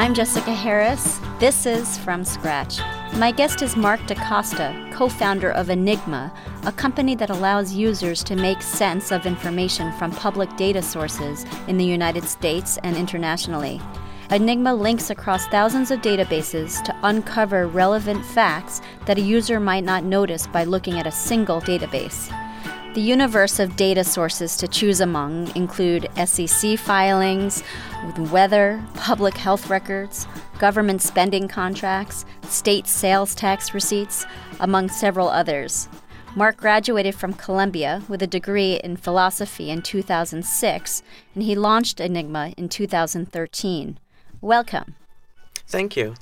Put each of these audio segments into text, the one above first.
I'm Jessica Harris. This is From Scratch. My guest is Marc DaCosta, co founder of Enigma, a company that allows users to make sense of information from public data sources in the United States and internationally. Enigma links across thousands of databases to uncover relevant facts that a user might not notice by looking at a single database. The universe of data sources to choose among include SEC filings, weather, public health records, government spending contracts, state sales tax receipts, among several others. Marc graduated from Columbia with a degree in philosophy in 2006, and he launched Enigma in 2013. Welcome. Thank you.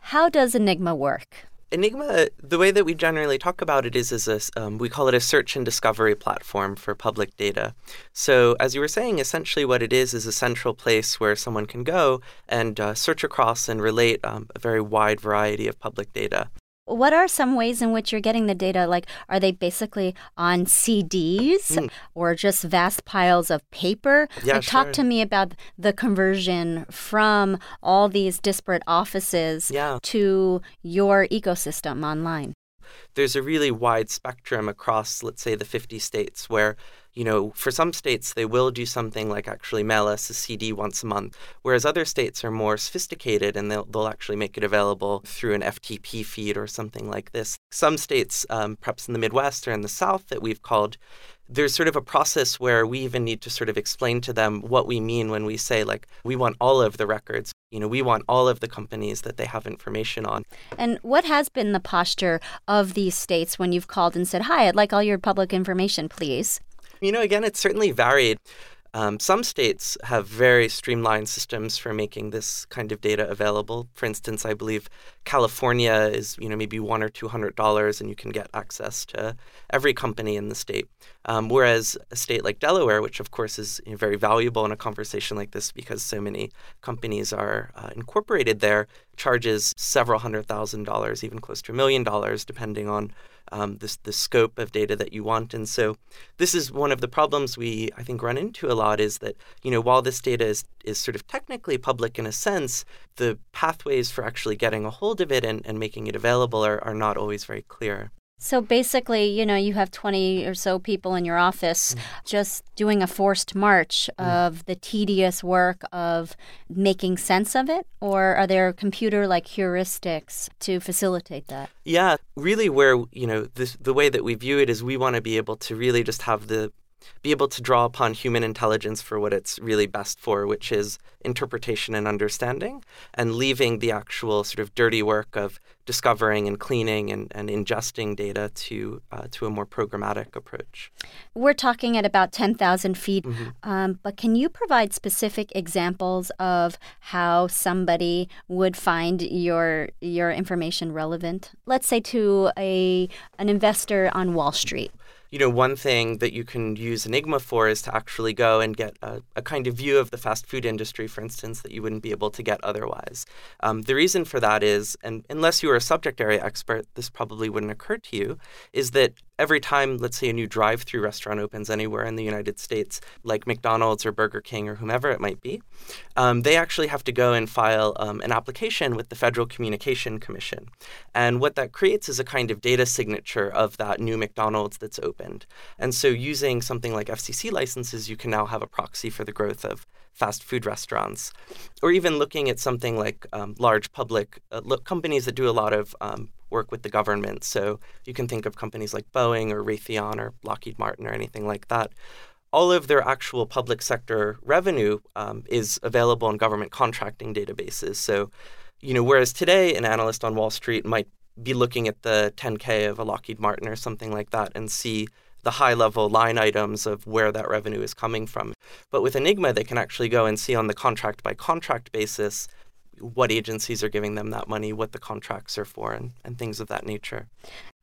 How does Enigma work? Enigma, the way that we generally talk about it is as a, um, we call it a search and discovery platform for public data. So, as you were saying, essentially what it is is a central place where someone can go and uh, search across and relate um, a very wide variety of public data. What are some ways in which you're getting the data? Like, are they basically on CDs mm. or just vast piles of paper? Yeah, like, sure. Talk to me about the conversion from all these disparate offices yeah. to your ecosystem online. There's a really wide spectrum across, let's say, the 50 states where you know, for some states, they will do something like actually mail us a CD once a month, whereas other states are more sophisticated and they'll, they'll actually make it available through an FTP feed or something like this. Some states, um, perhaps in the Midwest or in the South, that we've called there's sort of a process where we even need to sort of explain to them what we mean when we say like we want all of the records. You know we want all of the companies that they have information on. And what has been the posture of these states when you've called and said hi i'd like all your public information please you know, again, it's certainly varied. Um, some states have very streamlined systems for making this kind of data available. For instance, I believe California is, you know, maybe one or two hundred dollars, and you can get access to every company in the state. Um, whereas a state like Delaware, which of course is you know, very valuable in a conversation like this because so many companies are uh, incorporated there, charges several hundred thousand dollars, even close to a million dollars, depending on um, this the scope of data that you want. And so this is one of the problems we I think run into a lot is that you know while this data is is sort of technically public in a sense, the pathways for actually getting a hold of it and, and making it available are, are not always very clear. So basically, you know, you have 20 or so people in your office mm. just doing a forced march mm. of the tedious work of making sense of it? Or are there computer like heuristics to facilitate that? Yeah, really, where, you know, this, the way that we view it is we want to be able to really just have the be able to draw upon human intelligence for what it's really best for, which is interpretation and understanding, and leaving the actual sort of dirty work of discovering and cleaning and, and ingesting data to uh, to a more programmatic approach. We're talking at about 10,000 feet, mm-hmm. um, but can you provide specific examples of how somebody would find your your information relevant? Let's say to a an investor on Wall Street you know, one thing that you can use Enigma for is to actually go and get a, a kind of view of the fast food industry, for instance, that you wouldn't be able to get otherwise. Um, the reason for that is, and unless you are a subject area expert, this probably wouldn't occur to you, is that every time, let's say, a new drive through restaurant opens anywhere in the United States, like McDonald's or Burger King or whomever it might be, um, they actually have to go and file um, an application with the Federal Communication Commission. And what that creates is a kind of data signature of that new McDonald's that's opened. And so, using something like FCC licenses, you can now have a proxy for the growth of fast food restaurants, or even looking at something like um, large public uh, companies that do a lot of um, work with the government. So you can think of companies like Boeing or Raytheon or Lockheed Martin or anything like that. All of their actual public sector revenue um, is available in government contracting databases. So, you know, whereas today an analyst on Wall Street might be looking at the 10K of a Lockheed Martin or something like that and see the high level line items of where that revenue is coming from. But with Enigma, they can actually go and see on the contract by contract basis what agencies are giving them that money, what the contracts are for, and, and things of that nature.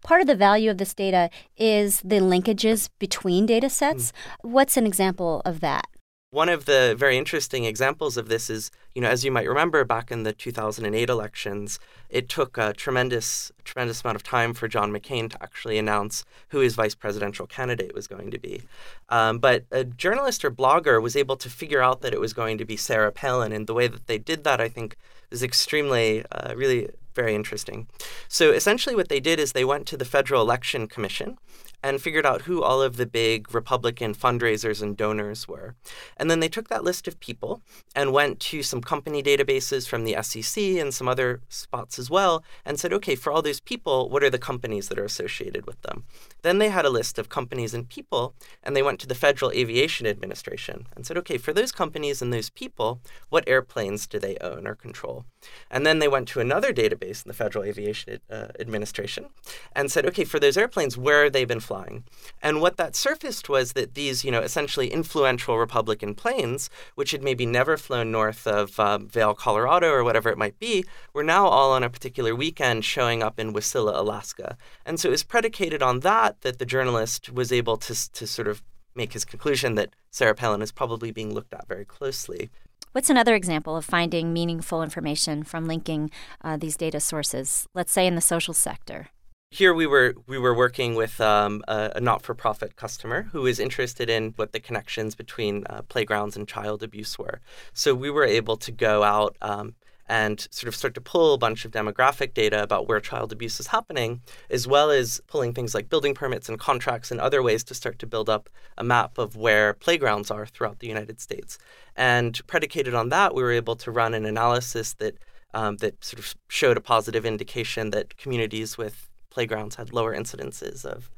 Part of the value of this data is the linkages between data sets. Mm. What's an example of that? One of the very interesting examples of this is, you know, as you might remember back in the 2008 elections, it took a tremendous, tremendous amount of time for John McCain to actually announce who his vice presidential candidate was going to be. Um, but a journalist or blogger was able to figure out that it was going to be Sarah Palin. And the way that they did that, I think, is extremely, uh, really very interesting. So essentially, what they did is they went to the Federal Election Commission and figured out who all of the big Republican fundraisers and donors were. And then they took that list of people and went to some company databases from the SEC and some other spots as well and said, okay, for all those people, what are the companies that are associated with them? Then they had a list of companies and people, and they went to the Federal Aviation Administration and said, okay, for those companies and those people, what airplanes do they own or control? And then they went to another database in the Federal Aviation uh, Administration and said, okay, for those airplanes, where have they been flying. And what that surfaced was that these, you know, essentially influential Republican planes, which had maybe never flown north of uh, Vail, Colorado, or whatever it might be, were now all on a particular weekend showing up in Wasilla, Alaska. And so it was predicated on that that the journalist was able to, to sort of make his conclusion that Sarah Palin is probably being looked at very closely. What's another example of finding meaningful information from linking uh, these data sources, let's say in the social sector? Here we were we were working with um, a, a, not-for-profit customer who was interested in what the connections between uh, playgrounds and child abuse were. So we were able to go out um, and sort of start to pull a bunch of demographic data about where child abuse is happening, as well as pulling things like building permits and contracts and other ways to start to build up a map of where playgrounds are throughout the United States. And predicated on that, we were able to run an analysis that um, that sort of showed a positive indication that communities with playgrounds had lower incidences of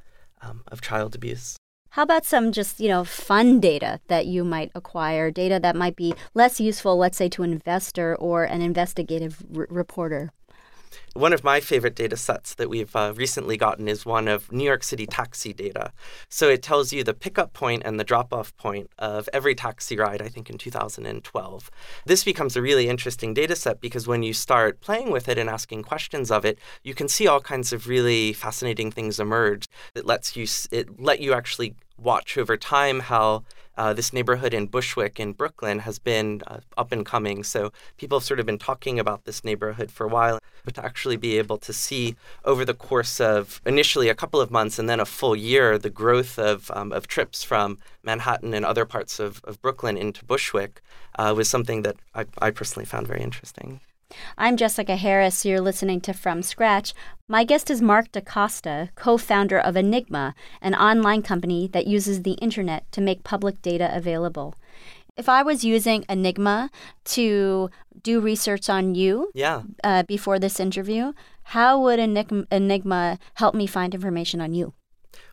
um, of child abuse. How about some just, you know, fun data that you might acquire, data that might be less useful, let's say, to an investor or an investigative r- reporter? One of my favorite data sets that we've uh, recently gotten is one of New York City taxi data. So it tells you the pickup point and the drop off point of every taxi ride, I think, in 2012. This becomes a really interesting data set because when you start playing with it and asking questions of it, you can see all kinds of really fascinating things emerge. It lets you, it let you actually watch over time how uh, this neighborhood in Bushwick in Brooklyn has been uh, up and coming. So people have sort of been talking about this neighborhood for a while, but to actually be able to see over the course of initially a couple of months and then a full year the growth of, um, of trips from Manhattan and other parts of, of Brooklyn into Bushwick uh, was something that I, I personally found very interesting. I'm Jessica Harris. You're listening to From Scratch. My guest is Marc DaCosta, co founder of Enigma, an online company that uses the internet to make public data available. If I was using Enigma to do research on you yeah. Uh, before this interview, how would Enigma help me find information on you?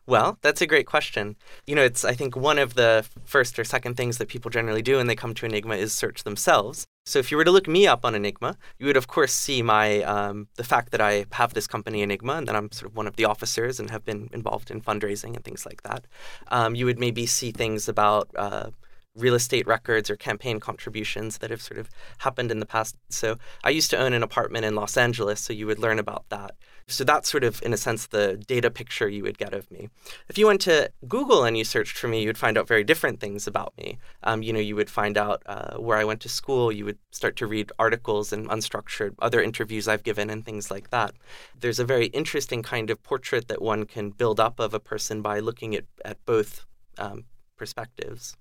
Well, that's a great question. You know, it's I think one of the first or second things that people generally do when they come to Enigma is search themselves. So if you were to look me up on Enigma, you would of course see my um, the fact that I have this company Enigma and that I'm sort of one of the officers and have been involved in fundraising and things like that. Um, you would maybe see things about uh, real estate records or campaign contributions that have sort of happened in the past. So I used to own an apartment in Los Angeles, so you would learn about that. So that's sort of, in a sense, the data picture you would get of me. If you went to Google and you searched for me, you would find out very different things about me. Um, you know, you would find out uh, where I went to school. You would start to read articles and unstructured other interviews I've given and things like that. There's a very interesting kind of portrait that one can build up of a person by looking at, at both um, perspectives.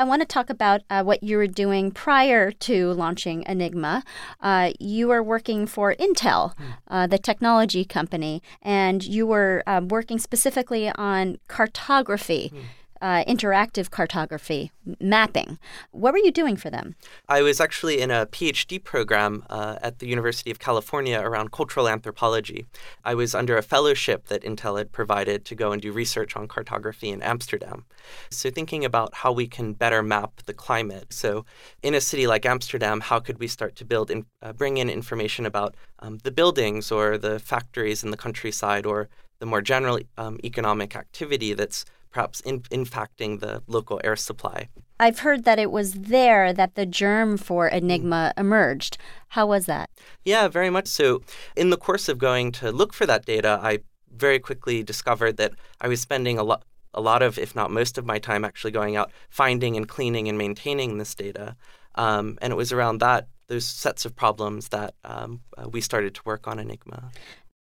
I want to talk about uh, what you were doing prior to launching Enigma. Uh, you were working for Intel, mm. uh, the technology company, and you were uh, working specifically on cartography. Mm uh, interactive cartography mapping. What were you doing for them? I was actually in a PhD program uh, at the University of California around cultural anthropology. I was under a fellowship that Intel had provided to go and do research on cartography in Amsterdam. So, thinking about how we can better map the climate. So, in a city like Amsterdam, how could we start to build and uh, bring in information about um, the buildings or the factories in the countryside or the more general um, economic activity that's perhaps in, impacting the local air supply. I've heard that it was there that the germ for Enigma emerged. How was that? Yeah, very much so. In the course of going to look for that data, I very quickly discovered that I was spending a lot a lot of, if not most of my time, actually going out finding and cleaning and maintaining this data. Um, and it was around that those sets of problems that um, uh, we started to work on Enigma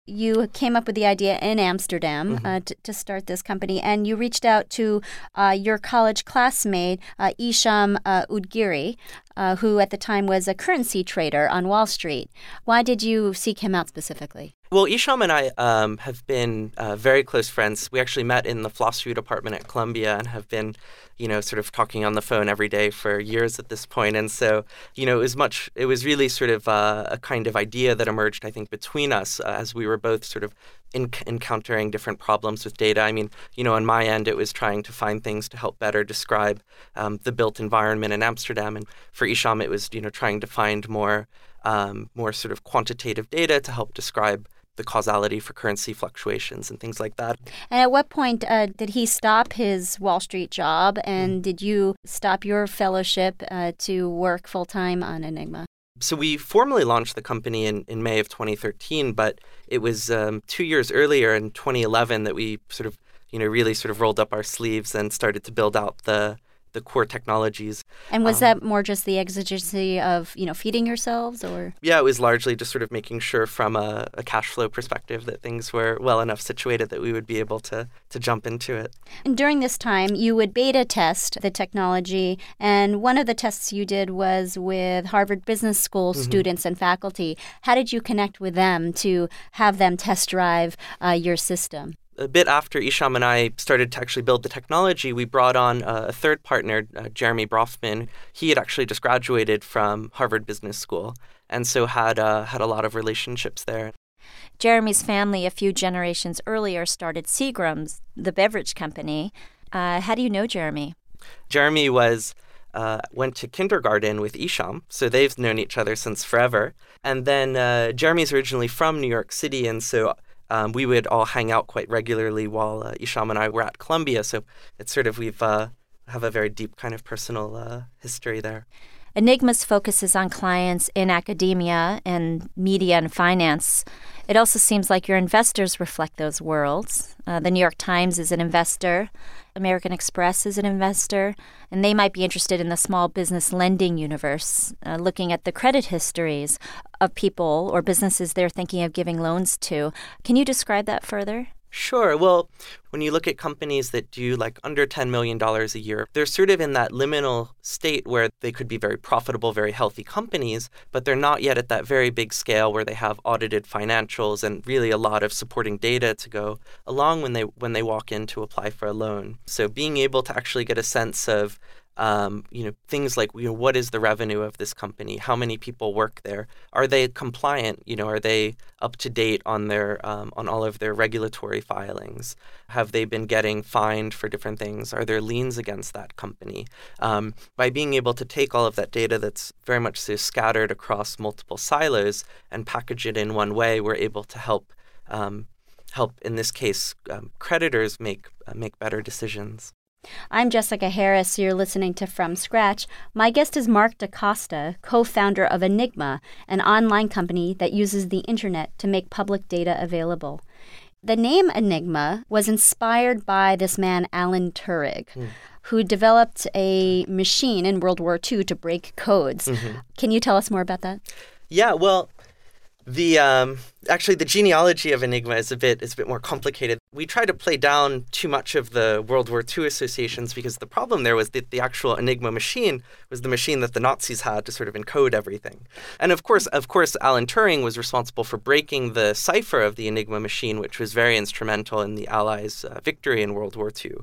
you came up with the idea in Amsterdam mm-hmm. uh, to, to, start this company, and you reached out to uh, your college classmate, uh, Hicham uh, Oudghiri. Uh, who at the time was a currency trader on Wall Street. Why did you seek him out specifically? Well, Hicham and I um, have been uh, very close friends. We actually met in the philosophy department at Columbia and have been, you know, sort of talking on the phone every day for years at this point. And so, you know, it was much, it was really sort of uh, a kind of idea that emerged, I think, between us uh, as we were both sort of in- encountering different problems with data. I mean, you know, on my end, it was trying to find things to help better describe um, the built environment in Amsterdam. And for Hicham, it was, you know, trying to find more. Um, more sort of quantitative data to help describe the causality for currency fluctuations and things like that. And at what point uh, did he stop his Wall Street job and mm. did you stop your fellowship uh, to work full time on Enigma? So we formally launched the company in, in May of 2013, but it was um, two years earlier in 2011 that we sort of, you know, really sort of rolled up our sleeves and started to build out the the core technologies. And was um, that more just the exigency of you know feeding yourselves, or? Yeah, it was largely just sort of making sure from a, a, cash flow perspective that things were well enough situated that we would be able to to jump into it. And during this time, you would beta test the technology, and one of the tests you did was with Harvard Business School mm-hmm. students and faculty. How did you connect with them to have them test drive uh, your system? A bit after Hicham and I started to actually build the technology, we brought on a third partner, uh, Jeremy Bronfman. He had actually just graduated from Harvard Business School, and so had uh, had a lot of relationships there. Jeremy's family, a few generations earlier, started Seagram's, the beverage company. Uh, how do you know Jeremy? Jeremy was uh, went to kindergarten with Hicham, so they've known each other since forever. And then uh, Jeremy's originally from New York City, and so um, we would all hang out quite regularly while uh, Hicham and I were at Columbia. So it's sort of we've uh, have a very deep kind of personal uh, history there. Enigma's focuses on clients in academia and media and finance. It also seems like your investors reflect those worlds. Uh, the New York Times is an investor, American Express is an investor, and they might be interested in the small business lending universe, uh, looking at the credit histories of people or businesses they're thinking of giving loans to. Can you describe that further? Sure. Well, when you look at companies that do like under $10 million a year, they're sort of in that liminal state where they could be very profitable, very healthy companies, but they're not yet at that very big scale where they have audited financials and really a lot of supporting data to go along when they when they walk in to apply for a loan. So being able to actually get a sense of um, you know things like you know what is the revenue of this company? How many people work there? Are they compliant? You know are they up to date on their um, on all of their regulatory filings? Have they been getting fined for different things? Are there liens against that company? Um, by being able to take all of that data that's very much so scattered across multiple silos and package it in one way we're able to help um, help in this case um, creditors make uh, make better decisions I'm Jessica Harris. You're listening to From Scratch. My guest is Marc DaCosta, co founder of Enigma, an online company that uses the internet to make public data available. The name Enigma was inspired by this man, Alan Turing. Mm. Who developed a machine in World War II to break codes? Mm-hmm. Can you tell us more about that? Yeah, well, the um, actually the genealogy of Enigma is a bit is a bit more complicated. We try to play down too much of the World War II associations because the problem there was that the actual Enigma machine was the machine that the Nazis had to sort of encode everything. And of course, of course, Alan Turing was responsible for breaking the cipher of the Enigma machine, which was very instrumental in the Allies' uh, victory in World War II.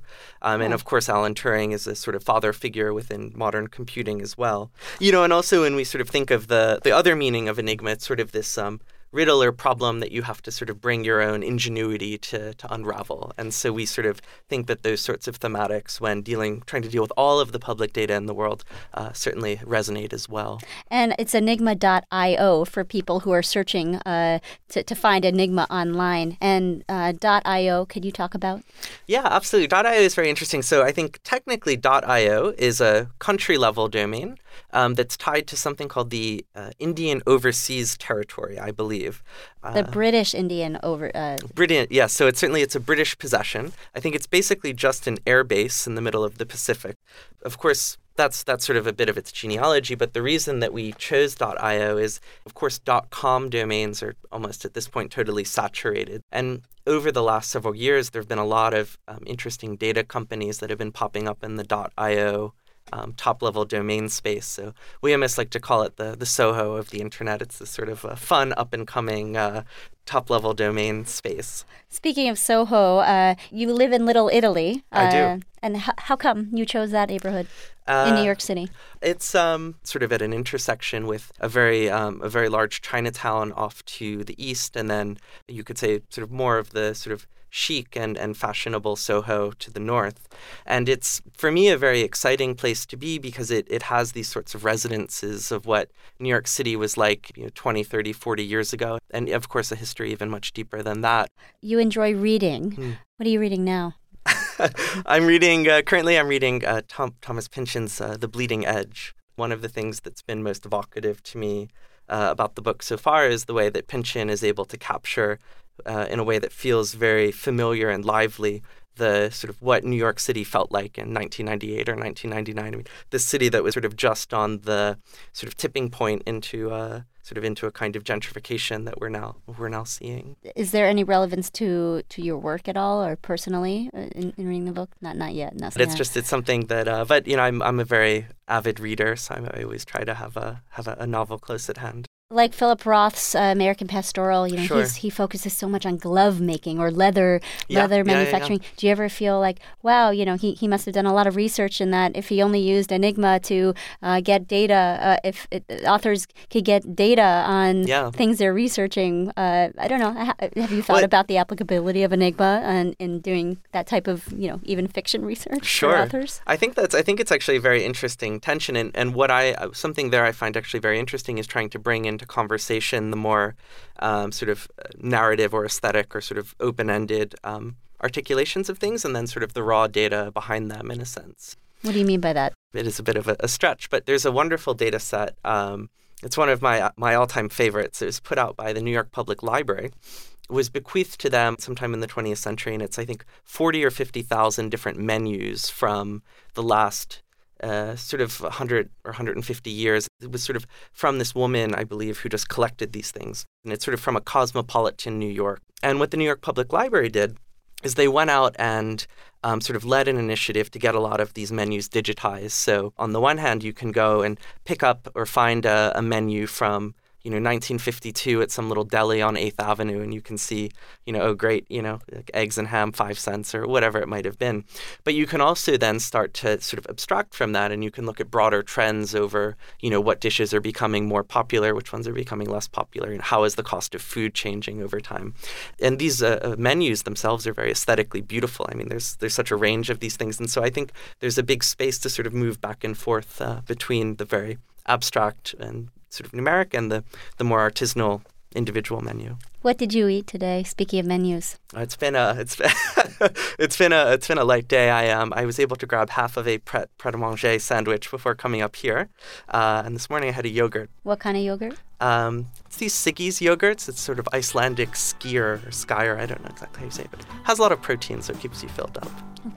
Um, and of course, Alan Turing is a sort of father figure within modern computing as well. You know, and also when we sort of think of the the other meaning of Enigma, it's sort of this um, riddle or problem that you have to sort of bring your own ingenuity to, to unravel. And so we sort of think that those sorts of thematics, when dealing, trying to deal with all of the public data in the world, uh, certainly resonate as well. And it's enigma.io for people who are searching uh, to, to find Enigma online. And uh, .io, could you talk about? Yeah, absolutely. .io is very interesting. So I think technically .io is a country level domain um, that's tied to something called the uh, Indian Overseas Territory, I believe. The uh, British Indian over. Uh... British, yeah. So it's certainly it's a British possession. I think it's basically just an air base in the middle of the Pacific. Of course, that's that's sort of a bit of its genealogy. But the reason that we chose .io is, of course, .com domains are almost at this point totally saturated. And over the last several years, there have been a lot of um, interesting data companies that have been popping up in the .io um, top level domain space. So we almost like to call it the, the Soho of the internet. It's this sort of uh, fun, up and coming uh, top level domain space. Speaking of Soho, uh, you live in Little Italy. I do. Uh, and h- how come you chose that neighborhood in New York City? It's um, sort of at an intersection with a very um, a very large Chinatown off to the east, and then you could say sort of more of the sort of chic and, and fashionable Soho to the north. And it's, for me, a very exciting place to be because it, it has these sorts of residences of what New York City was like you know, 20, 30, 40 years ago. And of course, a history even much deeper than that. You enjoy reading. Hmm. What are you reading now? I'm reading, uh, currently, I'm reading uh, Tom, Thomas Pynchon's uh, The Bleeding Edge. One of the things that's been most evocative to me uh, about the book so far is the way that Pynchon is able to capture, uh, in a way that feels very familiar and lively, the sort of what New York City felt like in 1998 or 1999. I mean, this city that was sort of just on the sort of tipping point into uh, sort of into a kind of gentrification that we're now we're now seeing. Is there any relevance to to your work at all, or personally uh, in, in reading the book? Not not yet. Not But it's yet. just it's something that, uh, but you know, I'm I'm a very avid reader, so I always try to have a have a, a novel close at hand. Like Philip Roth's uh, American Pastoral. You know, Sure. he's, he focuses so much on glove making or leather Yeah, leather yeah, yeah, yeah. manufacturing. Do you ever feel like, wow, you know, he, he must have done a lot of research in that. If he only used Enigma to uh, get data, uh, if it, authors could get data on things they're researching, uh, I don't know. Have you thought Well, about the applicability of Enigma and in doing that type of you know even fiction research Sure. for authors? I think that's I think it's actually a very interesting tension and, and what I uh, something there I find actually very interesting is trying to bring into conversation the more um, sort of uh, narrative or aesthetic or sort of open-ended um, articulations of things and then sort of the raw data behind them in a sense. What do you mean by that? It is a bit of a, a stretch, but there's a wonderful data set. Um, it's one of my my all-time favorites. It was put out by the New York Public Library. It was bequeathed to them sometime in the 20th century, and it's I think 40 or 50 thousand different menus from the last uh, sort of 100 or 150 years. It was sort of from this woman, I believe, who just collected these things, and it's sort of from a cosmopolitan New York. And what the New York Public Library did is they went out and um, sort of led an initiative to get a lot of these menus digitized. So on the one hand, you can go and pick up or find a, a menu from you know 1952 at some little deli on 8th Avenue, and you can see you know oh great you know like eggs and ham five cents or whatever it might have been. But you can also then start to sort of abstract from that, and you can look at broader trends over you know what dishes are becoming more popular, which ones are becoming less popular, and how is the cost of food changing over time. And these uh, uh, menus themselves are very aesthetically beautiful. I mean, there's there's such a range of these things, and so I think there's a big space to sort of move back and forth uh, between the very abstract and sort of numeric and the the more artisanal individual menu. What did you eat today? Speaking of menus. Uh, It's been a it's been it's been a it's been a light day. I um I was able to grab half of a pret pret a manger sandwich before coming up here, uh, and this morning I had a yogurt. What kind of yogurt? Um, it's these Siggi's yogurts. It's sort of Icelandic skier or skyer. I don't know exactly how you say it, but it has a lot of protein, so it keeps you filled up.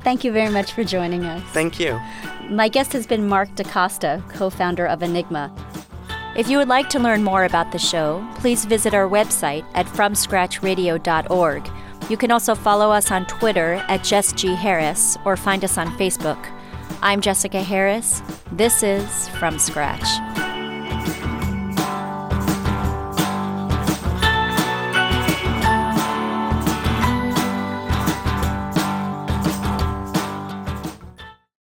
Thank you very much for joining us. Thank you. My guest has been Marc DaCosta, co founder of Enigma. If you would like to learn more about the show, please visit our website at FromScratchRadio.org. You can also follow us on Twitter at Jess G. Harris or find us on Facebook. I'm Jessica Harris. This is From Scratch.